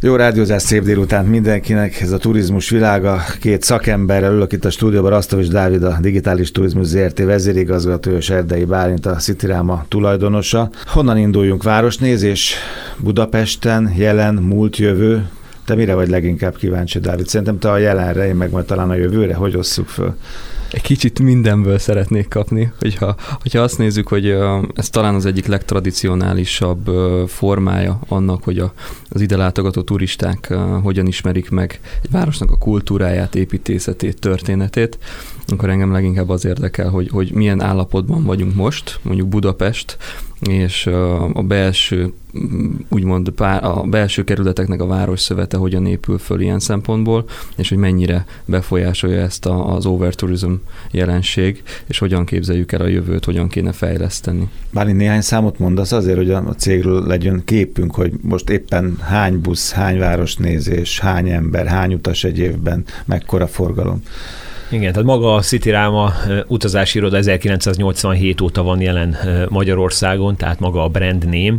Jó rádiózás, szép délután mindenkinek. Ez a turizmus világa. Két szakemberrel ülök itt a stúdióban, Rasztovics Dávid, a Digitális Turizmus ZRT vezérigazgatója, és Erdei Bálint, a Cityráma tulajdonosa. Honnan induljunk? Városnézés Budapesten, jelen, múlt, jövő. Te mire vagy leginkább kíváncsi, Dávid? Szerintem te a jelenre, én meg majd talán a jövőre. Hogy osszuk föl? Egy kicsit mindenből szeretnék kapni, hogyha, hogyha azt nézzük, hogy ez talán az egyik legtradicionálisabb formája annak, hogy a, az ide látogató turisták hogyan ismerik meg egy városnak a kultúráját, építészetét, történetét, akkor engem leginkább az érdekel, hogy, hogy milyen állapotban vagyunk most, mondjuk Budapest, és a belső, úgymond a belső kerületeknek a városszövete hogyan épül föl ilyen szempontból, és hogy mennyire befolyásolja ezt az overtourism jelenség, és hogyan képzeljük el a jövőt, hogyan kéne fejleszteni. Bálint néhány számot mondasz azért, hogy a cégről legyen képünk, hogy most éppen hány busz, hány városnézés, hány ember, hány utas egy évben, mekkora forgalom. Igen, tehát maga a Cityráma utazási iroda 1987 óta van jelen Magyarországon, tehát maga a brand name.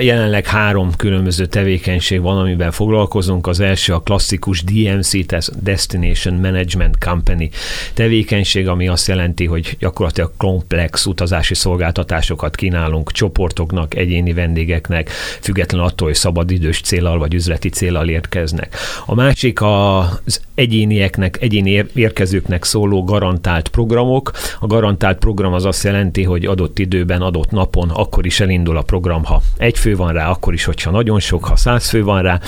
Jelenleg három különböző tevékenység van, amiben foglalkozunk. Az első a klasszikus DMC, tehát Destination Management Company tevékenység, ami azt jelenti, hogy gyakorlatilag komplex utazási szolgáltatásokat kínálunk csoportoknak, egyéni vendégeknek, függetlenül attól, hogy szabadidős célal vagy üzleti célal érkeznek. A másik az egyénieknek, egyéni érkezők érkezőknek szóló garantált programok. A garantált program az azt jelenti, hogy adott időben, adott napon, akkor is elindul a program, ha egy fő van rá, akkor is, hogyha nagyon sok, ha száz fő van rá.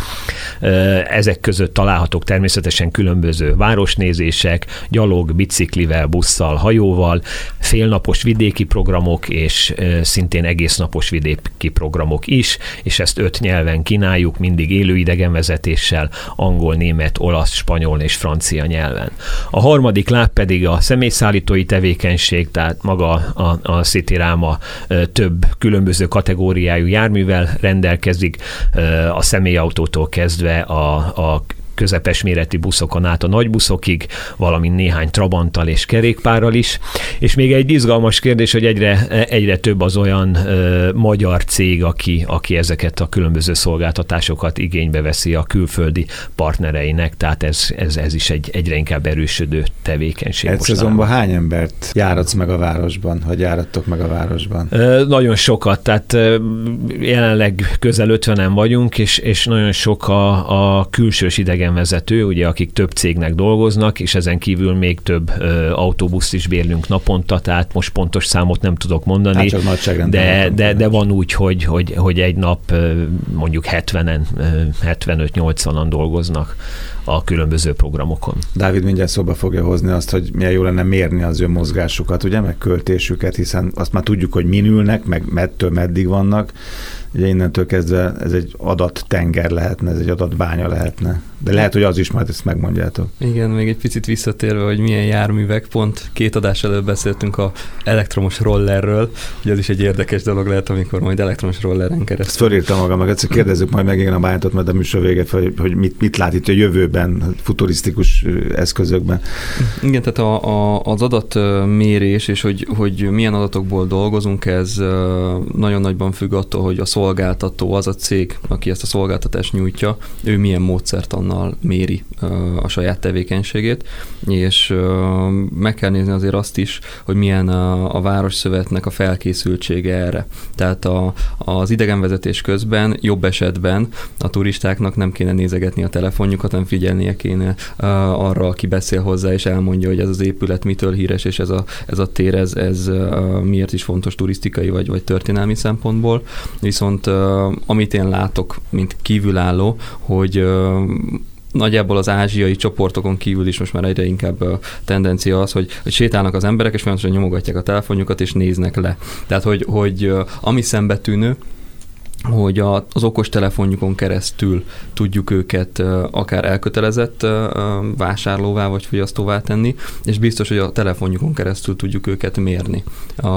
Ezek között találhatók természetesen különböző városnézések, gyalog, biciklivel, busszal, hajóval, félnapos vidéki programok, és szintén egésznapos vidéki programok is, és ezt öt nyelven kínáljuk, mindig élő idegenvezetéssel, angol, német, olasz, spanyol és francia nyelven. A harmadik láb pedig a személyszállítói tevékenység, tehát maga a, a Cityráma több különböző kategóriájú járművel rendelkezik, a személyautótól kezdve a, a közepes méretű buszokon át a nagy buszokig, valamint néhány trabanttal és kerékpárral is. És még egy izgalmas kérdés, hogy egyre, egyre több az olyan ö, magyar cég, aki, aki ezeket a különböző szolgáltatásokat igénybe veszi a külföldi partnereinek, tehát ez, ez, ez is egy egyre inkább erősödő tevékenység. Egy szezonban hány embert járatsz meg a városban, vagy járattok meg a városban? Ö, nagyon sokat, tehát ö, jelenleg közel 50-en vagyunk, és, és nagyon sok a, a külsős idegen idegenvezető, ugye, akik több cégnek dolgoznak, és ezen kívül még több ö, autóbuszt is bérlünk naponta, tehát most pontos számot nem tudok mondani, hát de, de, de van úgy, hogy, hogy, hogy egy nap mondjuk 70-en, 75-80-an dolgoznak a különböző programokon. Dávid mindjárt szóba fogja hozni azt, hogy milyen jó lenne mérni az ő mozgásukat, ugye, meg költésüket, hiszen azt már tudjuk, hogy min ülnek, meg mettől meddig vannak, Ugye innentől kezdve ez egy adattenger lehetne, ez egy adatbánya lehetne. De lehet, hogy az is majd ezt megmondjátok. Igen, még egy picit visszatérve, hogy milyen járművek, pont két adás előtt beszéltünk a elektromos rollerről, hogy az is egy érdekes dolog lehet, amikor majd elektromos rolleren keresztül. Ezt fölírtam magam, meg egyszer kérdezzük majd megint a bányatot, majd a műsor véget, hogy, hogy mit, mit lát itt a jövőben, futurisztikus eszközökben. Igen, tehát a, a, az adatmérés, és hogy, hogy milyen adatokból dolgozunk, ez nagyon nagyban függ attól, hogy a szolgáltató, az a cég, aki ezt a szolgáltatást nyújtja, ő milyen módszertannal méri a saját tevékenységét, és meg kell nézni azért azt is, hogy milyen a, a városszövetnek a felkészültsége erre. Tehát a, az idegenvezetés közben jobb esetben a turistáknak nem kéne nézegetni a telefonjukat, hanem figyelnie kéne arra, aki beszél hozzá, és elmondja, hogy ez az épület mitől híres, és ez a, ez a tér, ez, ez miért is fontos turisztikai vagy, vagy történelmi szempontból. Viszont amit én látok, mint kívülálló, hogy nagyjából az ázsiai csoportokon kívül is most már egyre inkább tendencia az, hogy, hogy sétálnak az emberek, és folyamatosan nyomogatják a telefonjukat, és néznek le. Tehát, hogy, hogy ami szembetűnő, hogy az okos telefonjukon keresztül tudjuk őket akár elkötelezett vásárlóvá vagy fogyasztóvá tenni, és biztos, hogy a telefonjukon keresztül tudjuk őket mérni.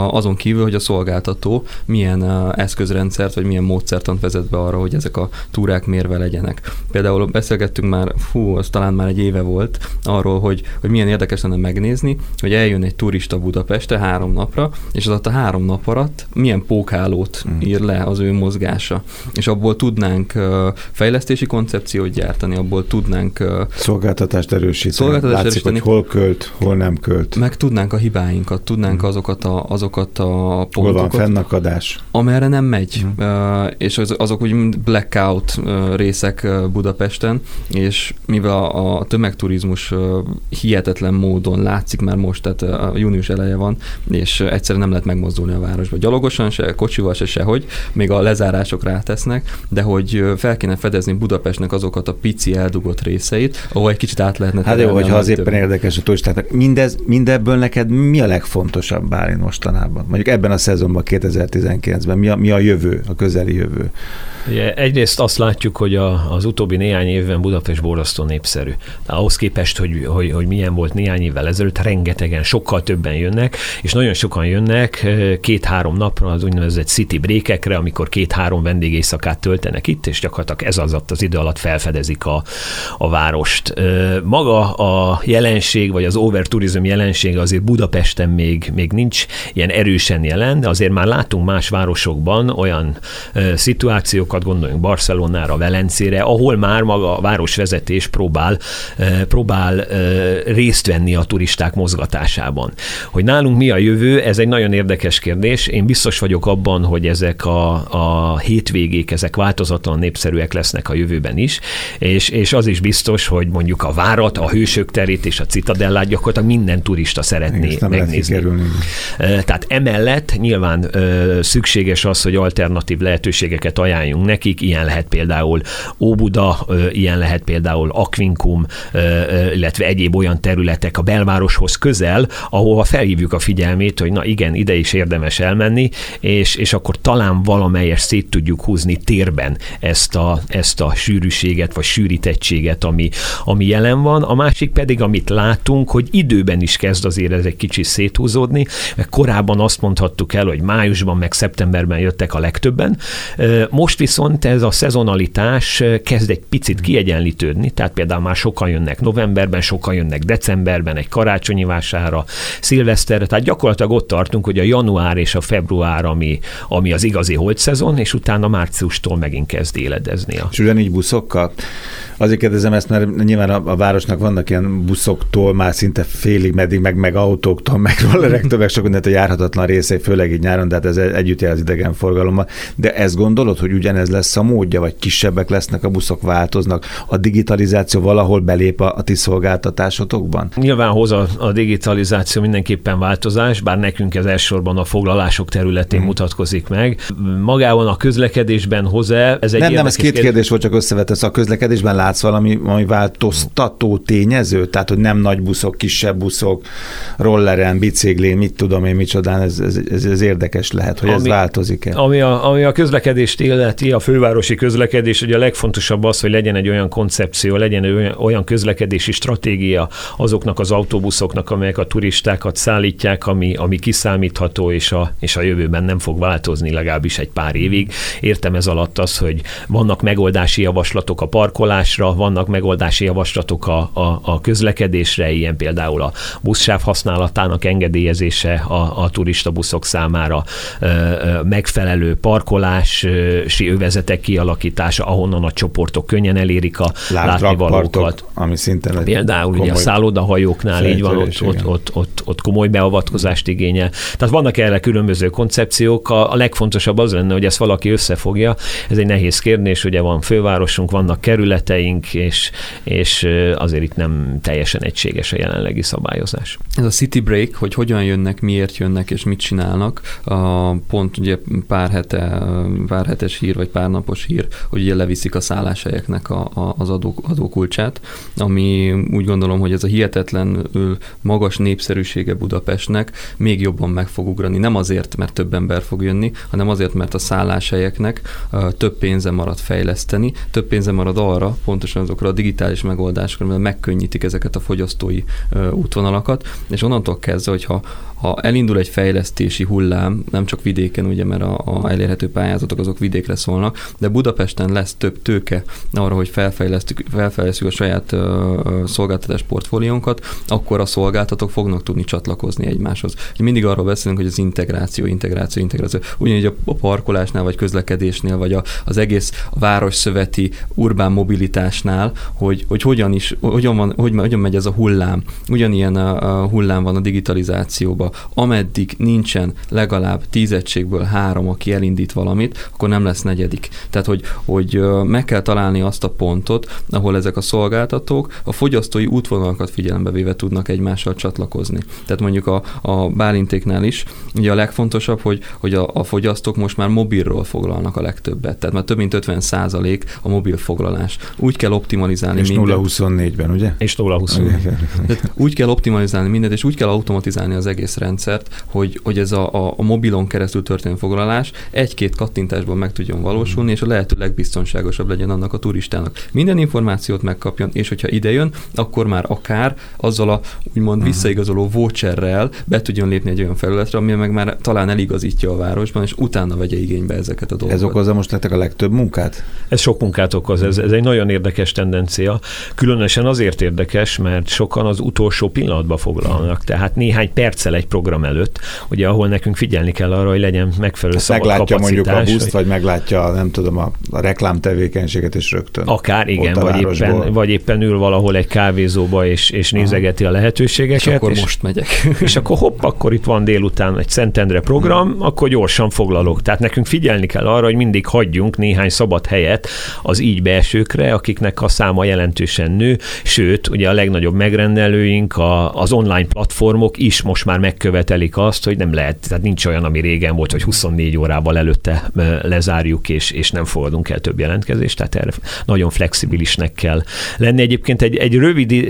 Azon kívül, hogy a szolgáltató milyen eszközrendszert vagy milyen módszertant vezet be arra, hogy ezek a túrák mérve legyenek. Például beszélgettünk már, fú, az talán már egy éve volt, arról, hogy, hogy milyen érdekes lenne megnézni, hogy eljön egy turista Budapestre három napra, és az a három nap alatt milyen pókhálót mm. ír le az ő mozgás mozgása. És abból tudnánk fejlesztési koncepciót gyártani, abból tudnánk szolgáltatást erősíteni. Szolgáltatást Látszik, erősíteni. hogy hol költ, hol nem költ. Meg tudnánk a hibáinkat, tudnánk hmm. azokat a, azokat a pontokat. Hol van fennakadás. Amerre nem megy, uh, és az, azok úgy blackout részek Budapesten, és mivel a, a tömegturizmus hihetetlen módon látszik már most, tehát uh, június eleje van, és egyszerűen nem lehet megmozdulni a városba. Gyalogosan se, kocsival se sehogy, még a lezárások rátesznek, de hogy fel kéne fedezni Budapestnek azokat a pici eldugott részeit, ahol egy kicsit át lehetne Hát jó, hogyha az éppen több. érdekes a turistáknak. Mindez, mindebből neked mi a legfontosabb Bálint mostanában? Mondjuk ebben a szezonban, 2019-ben mi a, mi a jövő, a közeli jövő? Ugye egyrészt azt látjuk, hogy a, az utóbbi néhány évben Budapest borzasztó népszerű. De ahhoz képest, hogy, hogy, hogy milyen volt néhány évvel ezelőtt, rengetegen, sokkal többen jönnek, és nagyon sokan jönnek két-három napra az úgynevezett city breakekre, amikor két-három vendégészakát töltenek itt, és gyakorlatilag ez az az idő alatt felfedezik a, a várost. Maga a jelenség, vagy az overturizm jelensége azért Budapesten még, még nincs ilyen erősen jelen, de azért már látunk más városokban olyan szituációkat, gondoljunk Barcelonára, Velencére, ahol már maga a városvezetés próbál, próbál részt venni a turisták mozgatásában. Hogy nálunk mi a jövő, ez egy nagyon érdekes kérdés. Én biztos vagyok abban, hogy ezek a, a hétvégék, ezek változatlan népszerűek lesznek a jövőben is, és, és az is biztos, hogy mondjuk a várat, a hősök terét és a citadellát gyakorlatilag minden turista szeretné megnézni. Tehát emellett nyilván szükséges az, hogy alternatív lehetőségeket ajánljunk nekik, ilyen lehet például Óbuda, ilyen lehet például Akvinkum, illetve egyéb olyan területek a belvároshoz közel, ahova felhívjuk a figyelmét, hogy na igen, ide is érdemes elmenni, és, és akkor talán valamelyes szét tudjuk húzni térben ezt a, ezt a sűrűséget, vagy sűrítettséget, ami, ami jelen van. A másik pedig, amit látunk, hogy időben is kezd azért ez egy kicsit széthúzódni, mert korábban azt mondhattuk el, hogy májusban, meg szeptemberben jöttek a legtöbben. Most viszont ez a szezonalitás kezd egy picit kiegyenlítődni, tehát például már sokan jönnek novemberben, sokan jönnek decemberben, egy karácsonyi vására, szilveszterre, tehát gyakorlatilag ott tartunk, hogy a január és a február, ami, ami az igazi holt szezon, és utána márciustól megint kezd éledezni. A... És ugyanígy buszokkal? Azért kérdezem ezt, mert nyilván a, a városnak vannak ilyen buszoktól, már szinte félig meddig, meg, meg autóktól, meg rollerektől, meg sok mindent a járhatatlan részei, főleg így nyáron, de hát ez együtt jár az idegenforgalommal. De ezt gondolod, hogy ugyanez lesz a módja, vagy kisebbek lesznek a buszok, változnak? A digitalizáció valahol belép a, a ti szolgáltatásotokban? Nyilván hoz a, a digitalizáció mindenképpen változás, bár nekünk ez elsősorban a foglalások területén hmm. mutatkozik meg. Magában a közlekedésben hoz-e? Ez egy nem, nem, ez két kérdés, kérdés volt, csak összevetesz. A közlekedésben lát látsz valami, valami változtató tényező? Tehát, hogy nem nagy buszok, kisebb buszok, rolleren, biciklén, mit tudom én, micsodán, ez, ez, ez, ez érdekes lehet, hogy ami, ez változik-e? Ami a, ami a közlekedést illeti, a fővárosi közlekedés, ugye a legfontosabb az, hogy legyen egy olyan koncepció, legyen egy olyan, olyan közlekedési stratégia azoknak az autóbuszoknak, amelyek a turistákat szállítják, ami, ami kiszámítható, és a, és a jövőben nem fog változni legalábbis egy pár évig. Értem ez alatt az, hogy vannak megoldási javaslatok a parkolás megoldásra, vannak megoldási javaslatok a, a, a közlekedésre, ilyen például a buszsáv használatának engedélyezése a, a turista buszok számára, megfelelő parkolási övezetek kialakítása, ahonnan a csoportok könnyen elérik a látnivalókat. Ami szintén Például ugye a szállodahajóknál így van, ott, ott, ott, ott, ott komoly beavatkozást igényel. Tehát vannak erre különböző koncepciók, a, a legfontosabb az lenne, hogy ezt valaki összefogja. Ez egy nehéz kérdés, ugye van fővárosunk, vannak kerületeink, és, és azért itt nem teljesen egységes a jelenlegi szabályozás. Ez a city break, hogy hogyan jönnek, miért jönnek, és mit csinálnak, a pont ugye pár hete, pár hetes hír, vagy pár napos hír, hogy ugye leviszik a szálláshelyeknek a, a, az adó, adókulcsát, ami úgy gondolom, hogy ez a hihetetlenül magas népszerűsége Budapestnek még jobban meg fog ugrani. Nem azért, mert több ember fog jönni, hanem azért, mert a szálláshelyeknek több pénze marad fejleszteni, több pénze marad arra, pont pontosan azokra a digitális megoldásokra, mert megkönnyítik ezeket a fogyasztói útvonalakat, és onnantól kezdve, hogyha ha elindul egy fejlesztési hullám, nem csak vidéken, ugye, mert a, a elérhető pályázatok azok vidékre szólnak, de Budapesten lesz több tőke arra, hogy felfejlesztjük, felfejlesztjük a saját uh, szolgáltatás portfóliónkat, akkor a szolgáltatók fognak tudni csatlakozni egymáshoz. Mindig arról beszélünk, hogy az integráció, integráció, integráció. Ugyanígy a parkolásnál, vagy közlekedésnél, vagy a, az egész városszöveti urbán mobilitásnál, hogy, hogy hogyan is, hogyan, van, hogy, hogyan megy ez a hullám. Ugyanilyen a, a hullám van a digitalizációban, ameddig nincsen legalább tíz egységből három, aki elindít valamit, akkor nem lesz negyedik. Tehát, hogy, hogy meg kell találni azt a pontot, ahol ezek a szolgáltatók a fogyasztói útvonalakat figyelembe véve tudnak egymással csatlakozni. Tehát mondjuk a, a Bálintéknál is, ugye a legfontosabb, hogy, hogy a, a fogyasztók most már mobilról foglalnak a legtöbbet. Tehát már több mint 50 százalék a mobil foglalás. Úgy kell optimalizálni és mindent. 0-24-ben, ugye? És 0-24. úgy kell optimalizálni mindent, és úgy kell automatizálni az egész rendszert, hogy, hogy ez a, a, a mobilon keresztül történő foglalás egy-két kattintásban meg tudjon valósulni, és a lehető legbiztonságosabb legyen annak a turistának. Minden információt megkapjon, és hogyha ide jön, akkor már akár azzal a úgymond mhm. visszaigazoló voucherrel be tudjon lépni egy olyan felületre, ami meg már talán eligazítja a városban, és utána vegye igénybe ezeket a dolgokat. Ez okozza most nektek a legtöbb munkát? Ez sok munkát okoz, ez, ez egy nagyon érdekes tendencia. Különösen azért érdekes, mert sokan az utolsó pillanatban foglalnak, tehát néhány perccel egy program előtt, ugye ahol nekünk figyelni kell arra, hogy legyen megfelelő hát szabad meglátja kapacitás, mondjuk a buszt, vagy meglátja, nem tudom, a, a reklámtevékenységet is rögtön. Akár, igen, vagy éppen, vagy éppen ül valahol egy kávézóba, és, és nézegeti a lehetőségeket. És akkor és, most megyek. És akkor hopp, akkor itt van délután egy Szentendre program, hmm. akkor gyorsan foglalok. Tehát nekünk figyelni kell arra, hogy mindig hagyjunk néhány szabad helyet az így beesőkre, akiknek a száma jelentősen nő, sőt, ugye a legnagyobb megrendelőink, a, az online platformok is most már megkövetelik azt, hogy nem lehet, tehát nincs olyan, ami régen volt, hogy 24 órával előtte lezárjuk, és, és nem fogadunk el több jelentkezést, tehát erre nagyon flexibilisnek kell lenni. Egyébként egy, egy rövid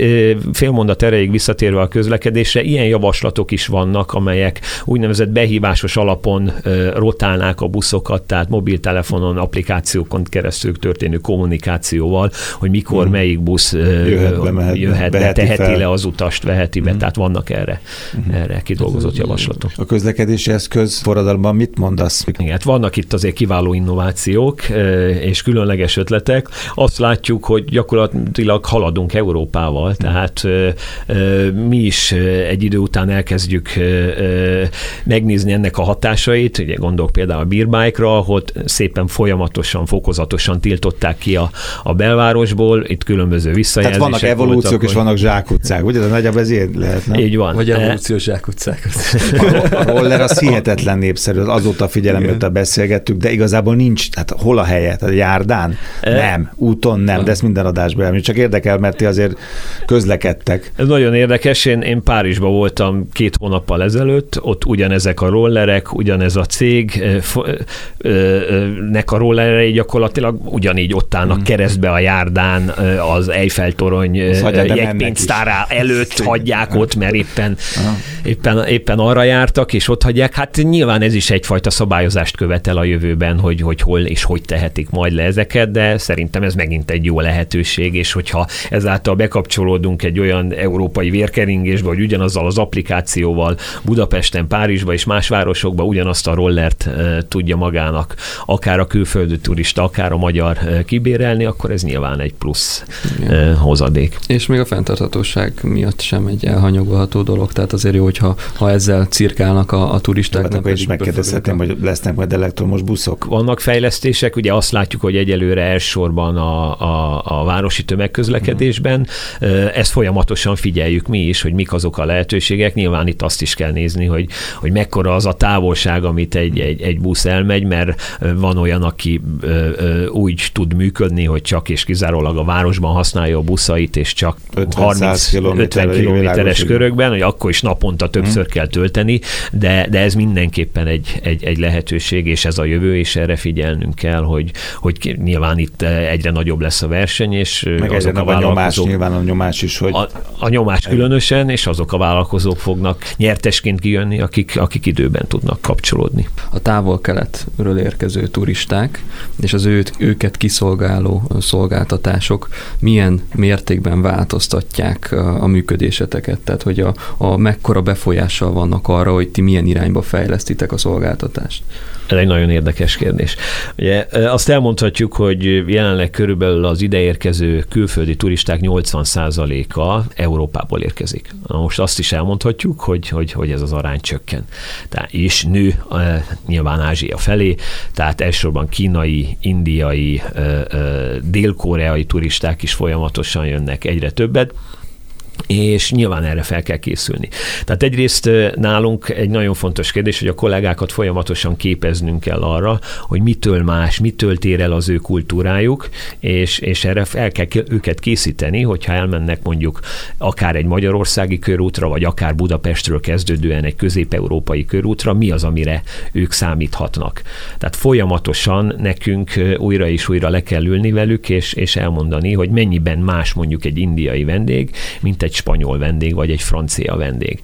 félmondat erejéig visszatérve a közlekedésre, ilyen javaslatok is vannak, amelyek úgynevezett behívásos alapon rotálnák a buszokat, tehát mobiltelefonon, applikációkon keresztül történő kommunikációval, hogy mikor hmm. melyik busz jöhet be, mehet, jöhet be, teheti fel. le az utast, veheti be, hmm. tehát vannak erre, hmm. erre kidolgozott javaslatok. A közlekedési eszköz forradalomban mit mondasz? Igen, hát vannak itt azért kiváló innovációk és különleges ötletek. Azt látjuk, hogy gyakorlatilag haladunk Európával, tehát mi is egy idő után elkezdjük megnézni ennek a hatásait. Ugye gondolok például a Beerbike-ra, ahol szépen folyamatosan, fokozatosan tiltották ki a, a belvárosból, itt különböző visszajelzések Tehát vannak evolúciók voltak, és vannak zsákutcák, ugye? De nagyjából ez ilyen lehet, nem? Így van. Vagy evolúciós zsákutcák. A roller az hihetetlen népszerű, azóta figyelem, hogy beszélgettük, de igazából nincs, hát hol a helye? Tehát a járdán? E? Nem, úton nem, de ezt minden adásban elmondjuk. Csak érdekel, mert ti azért közlekedtek. Ez nagyon érdekes, én, én Párizsban voltam két hónappal ezelőtt, ott ugyanezek a rollerek, ugyanez a cég, nek a rollerei gyakorlatilag ugyanígy ott állnak hmm. keresztbe a járdán, az Eiffel torony jegypénztárá előtt hagyják ott, mert éppen, éppen, éppen arra jártak, és ott hagyják. Hát nyilván ez is egyfajta szabályozást követel a jövőben, hogy, hogy hol és hogy tehetik majd le ezeket, de szerintem ez megint egy jó lehetőség, és hogyha ezáltal bekapcsolódunk egy olyan európai vérkeringésbe, hogy ugyanazzal az applikációval Budapesten, Párizsba és más városokba ugyanazt a rollert tudja magának akár a külföldi turista, akár a magyar kibérelni, akkor ez nyilván egy plusz e, hozadék. És még a fenntarthatóság miatt sem egy elhanyagolható dolog, tehát azért jó, hogyha ha ezzel cirkálnak a, a turisták. Hát akkor is megkérdezhetem, hogy lesznek majd elektromos buszok. Vannak fejlesztések, ugye azt látjuk, hogy egyelőre elsősorban a, a, a városi tömegközlekedésben. Ezt folyamatosan figyeljük mi is, hogy mik azok a lehetőségek. Nyilván itt azt is kell nézni, hogy, hogy mekkora az a távolság, amit egy, egy, egy busz elmegy, mert van olyan, aki úgy tud működni, hogy csak és kizárólag a városban használja a buszait, és csak 30-50 kilométeres körökben, hogy akkor is naponta többször kell tölteni, de, de ez mindenképpen egy, egy, egy lehetőség, és ez a jövő, és erre figyelnünk kell, hogy, hogy nyilván itt egyre nagyobb lesz a verseny, és Meg azok a, a nyomás, nyilván a nyomás is, hogy... A, a nyomás különösen, és azok a vállalkozók fognak nyertesként kijönni, akik, akik időben tudnak kapcsolódni. A távol-keletről érkező turisták, és az őt, őket kiszolgáló szolgáltatások milyen mértékben változtatják a működéseteket, tehát hogy a, a mekkora befolyással vannak arra, hogy ti milyen irányba fejlesztitek a szolgáltatást. Ez egy nagyon érdekes kérdés. Ugye azt elmondhatjuk, hogy jelenleg körülbelül az ideérkező külföldi turisták 80%-a Európából érkezik. Na most azt is elmondhatjuk, hogy, hogy, hogy ez az arány csökken. Tehát és nő nyilván Ázsia felé, tehát elsősorban kínai, indiai, dél-koreai turisták is folyamatosan jönnek egyre többet és nyilván erre fel kell készülni. Tehát egyrészt nálunk egy nagyon fontos kérdés, hogy a kollégákat folyamatosan képeznünk kell arra, hogy mitől más, mitől tér el az ő kultúrájuk, és, és erre fel kell őket készíteni, hogyha elmennek mondjuk akár egy magyarországi körútra, vagy akár Budapestről kezdődően egy közép-európai körútra, mi az, amire ők számíthatnak. Tehát folyamatosan nekünk újra és újra le kell ülni velük, és, és elmondani, hogy mennyiben más mondjuk egy indiai vendég, mint egy spanyol vendég, vagy egy francia vendég.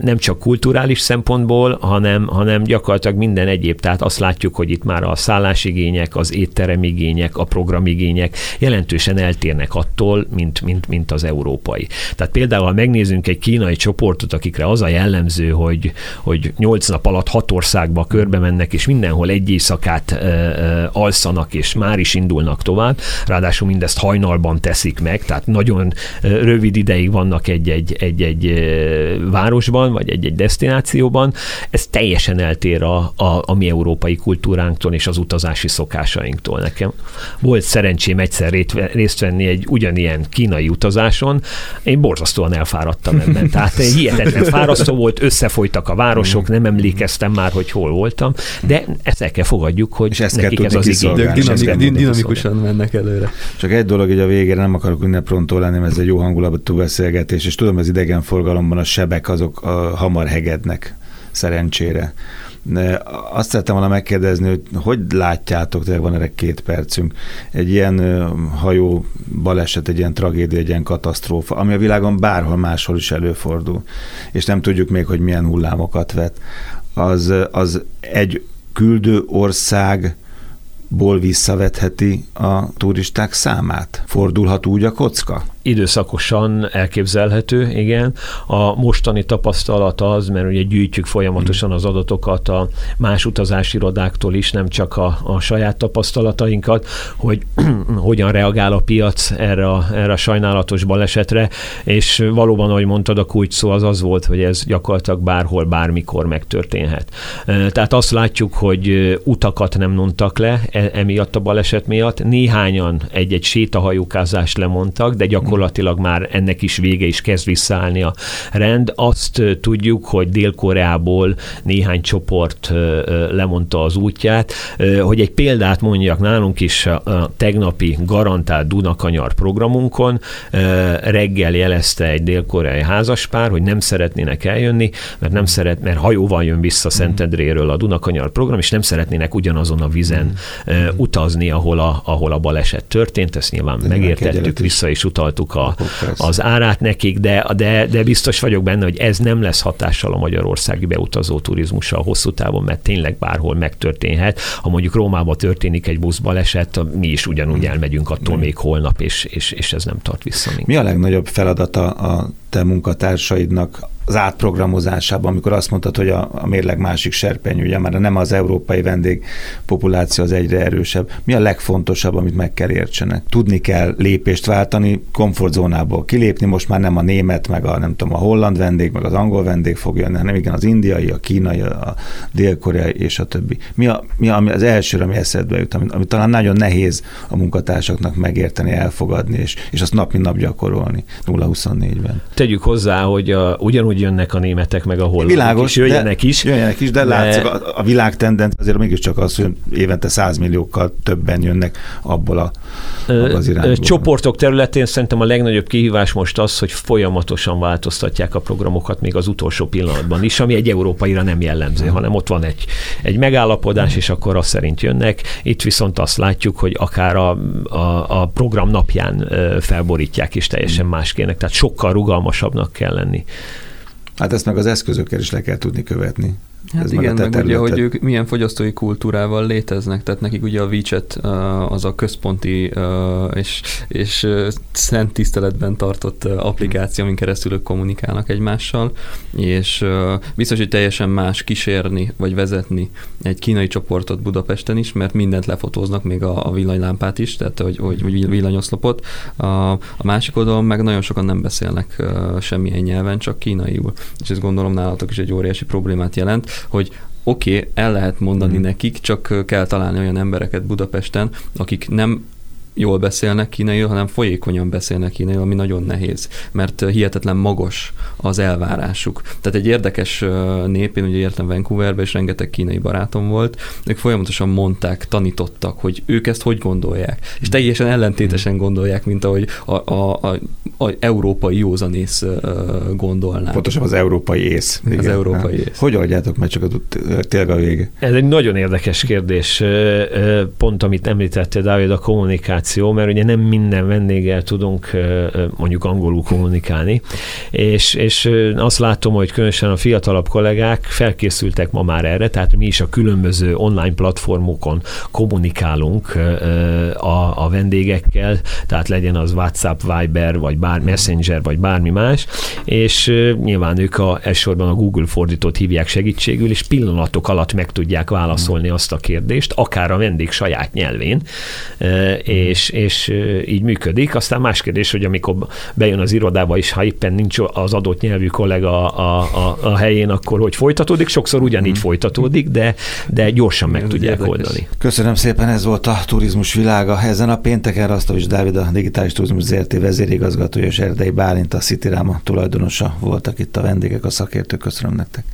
Nem csak kulturális szempontból, hanem, hanem gyakorlatilag minden egyéb. Tehát azt látjuk, hogy itt már a szállásigények, az étteremigények, a programigények jelentősen eltérnek attól, mint, mint, mint az európai. Tehát például, ha megnézzünk egy kínai csoportot, akikre az a jellemző, hogy, hogy 8 nap alatt hat országba körbe mennek, és mindenhol egy éjszakát e, e, alszanak, és már is indulnak tovább, ráadásul mindezt hajnalban teszik meg, tehát nagyon rövid ideig vannak egy-egy, egy-egy városban, vagy egy-egy destinációban, ez teljesen eltér a, a, a mi európai kultúránktól és az utazási szokásainktól. Nekem volt szerencsém egyszer részt venni egy ugyanilyen kínai utazáson, én borzasztóan elfáradtam ebben. Tehát hihetetlen fárasztó volt, összefolytak a városok, nem emlékeztem már, hogy hol voltam, de ezt el kell fogadjuk, hogy és ezt nekik ez az igény. dinamikusan mennek előre. Csak egy dolog, hogy a végére nem akarok ünneprontól lenni, ez egy jó hangulatú beszélgetés, és tudom, az idegenforgalomban a sebek azok a, hamar hegednek, szerencsére. Azt szerettem volna megkérdezni, hogy hogy látjátok, tényleg van erre két percünk, egy ilyen hajó baleset, egy ilyen tragédia, egy ilyen katasztrófa, ami a világon bárhol máshol is előfordul, és nem tudjuk még, hogy milyen hullámokat vet, az, az egy küldő ország ból visszavetheti a turisták számát? Fordulhat úgy a kocka? Időszakosan elképzelhető, igen. A mostani tapasztalat az, mert ugye gyűjtjük folyamatosan az adatokat a más utazási irodáktól is, nem csak a, a saját tapasztalatainkat, hogy hogyan reagál a piac erre a, erre a sajnálatos balesetre, és valóban, ahogy mondtad, a kulcs szó az az volt, hogy ez gyakorlatilag bárhol, bármikor megtörténhet. Tehát azt látjuk, hogy utakat nem mondtak le e, emiatt a baleset miatt, néhányan egy-egy sétahajókázást lemondtak, de gyakorlatilag gyakorlatilag már ennek is vége is kezd visszaállni a rend. Azt tudjuk, hogy Dél-Koreából néhány csoport lemondta az útját. Hogy egy példát mondjak, nálunk is a tegnapi garantált Dunakanyar programunkon reggel jelezte egy dél-koreai házaspár, hogy nem szeretnének eljönni, mert nem szeret, mert hajóval jön vissza Szentendréről a Dunakanyar program, és nem szeretnének ugyanazon a vizen utazni, ahol a, ahol a baleset történt. Ezt nyilván megértettük, vissza is utaltuk megkaptuk a, az árát nekik, de, de, de biztos vagyok benne, hogy ez nem lesz hatással a magyarországi beutazó turizmusra hosszú távon, mert tényleg bárhol megtörténhet. Ha mondjuk Rómában történik egy buszbaleset, mi is ugyanúgy elmegyünk attól még holnap, és, és, és ez nem tart vissza. Mi a legnagyobb feladata a te munkatársaidnak az átprogramozásában, amikor azt mondtad, hogy a, a mérleg másik serpenyője, már nem az európai vendég populáció az egyre erősebb. Mi a legfontosabb, amit meg kell értsenek? Tudni kell lépést váltani, komfortzónából kilépni, most már nem a német, meg a nem tudom, a holland vendég, meg az angol vendég fog jönni, hanem igen, az indiai, a kínai, a dél-koreai és a többi. Mi, a, mi a, az első, ami eszedbe jut, ami, ami talán nagyon nehéz a munkatársaknak megérteni, elfogadni, és, és azt nap mint nap gyakorolni 0-24-ben? Tegyük hozzá, hogy a, ugyanúgy hogy jönnek a németek, meg a hollandok Világos, is, jöjjenek de, is. Jöjjenek is, de, de látszik a, a világ tendenc azért mégiscsak az, hogy évente 100 milliókkal többen jönnek abból a, az irányból. Csoportok területén szerintem a legnagyobb kihívás most az, hogy folyamatosan változtatják a programokat még az utolsó pillanatban is, ami egy európaira nem jellemző, hanem ott van egy, egy megállapodás, és akkor azt szerint jönnek. Itt viszont azt látjuk, hogy akár a, a, a program napján felborítják, és teljesen máskének, tehát sokkal rugalmasabbnak kell lenni. Hát ezt meg az eszközökkel is le kell tudni követni Hát Ez igen, meg ugye, hogy ők milyen fogyasztói kultúrával léteznek, tehát nekik ugye a WeChat az a központi és, és szent tiszteletben tartott applikáció, amin keresztül ők kommunikálnak egymással, és biztos, hogy teljesen más kísérni vagy vezetni egy kínai csoportot Budapesten is, mert mindent lefotóznak, még a, a villanylámpát is, tehát hogy, hogy, villanyoszlopot. A, a másik oldalon meg nagyon sokan nem beszélnek semmilyen nyelven, csak kínaiul, és ezt gondolom nálatok is egy óriási problémát jelent, hogy oké, okay, el lehet mondani mm. nekik, csak kell találni olyan embereket Budapesten, akik nem jól beszélnek kínaiul, hanem folyékonyan beszélnek kínaiul, ami nagyon nehéz, mert hihetetlen magas az elvárásuk. Tehát egy érdekes nép, én ugye értem Vancouverbe, és rengeteg kínai barátom volt, ők folyamatosan mondták, tanítottak, hogy ők ezt hogy gondolják, és teljesen ellentétesen gondolják, mint ahogy a, a, a, a európai józanész gondolná. Pontosan az európai ész. Igen. Az európai ész. Hogy oldjátok meg csak a, tényleg a vége? Ez egy nagyon érdekes kérdés. Pont, amit említettél, Dávid, a kommunikáció kommunikáció, mert ugye nem minden vendéggel tudunk mondjuk angolul kommunikálni, és, és azt látom, hogy különösen a fiatalabb kollégák felkészültek ma már erre, tehát mi is a különböző online platformokon kommunikálunk a, a vendégekkel, tehát legyen az WhatsApp, Viber, vagy bár Messenger, vagy bármi más, és nyilván ők a, elsősorban a Google fordítót hívják segítségül, és pillanatok alatt meg tudják válaszolni azt a kérdést, akár a vendég saját nyelvén, és és, és így működik. Aztán más kérdés, hogy amikor bejön az irodába is, ha éppen nincs az adott nyelvű kollega a, a, a helyén, akkor hogy folytatódik? Sokszor ugyanígy hmm. folytatódik, de, de gyorsan meg ez tudják érdekes. oldani. Köszönöm szépen, ez volt a turizmus világa. Ezen a pénteken Rasztovics Dávid, a Digitális Turizmus ZRT vezérigazgatója és Erdei Bálint, a Cityráma tulajdonosa voltak itt a vendégek, a szakértők. Köszönöm nektek.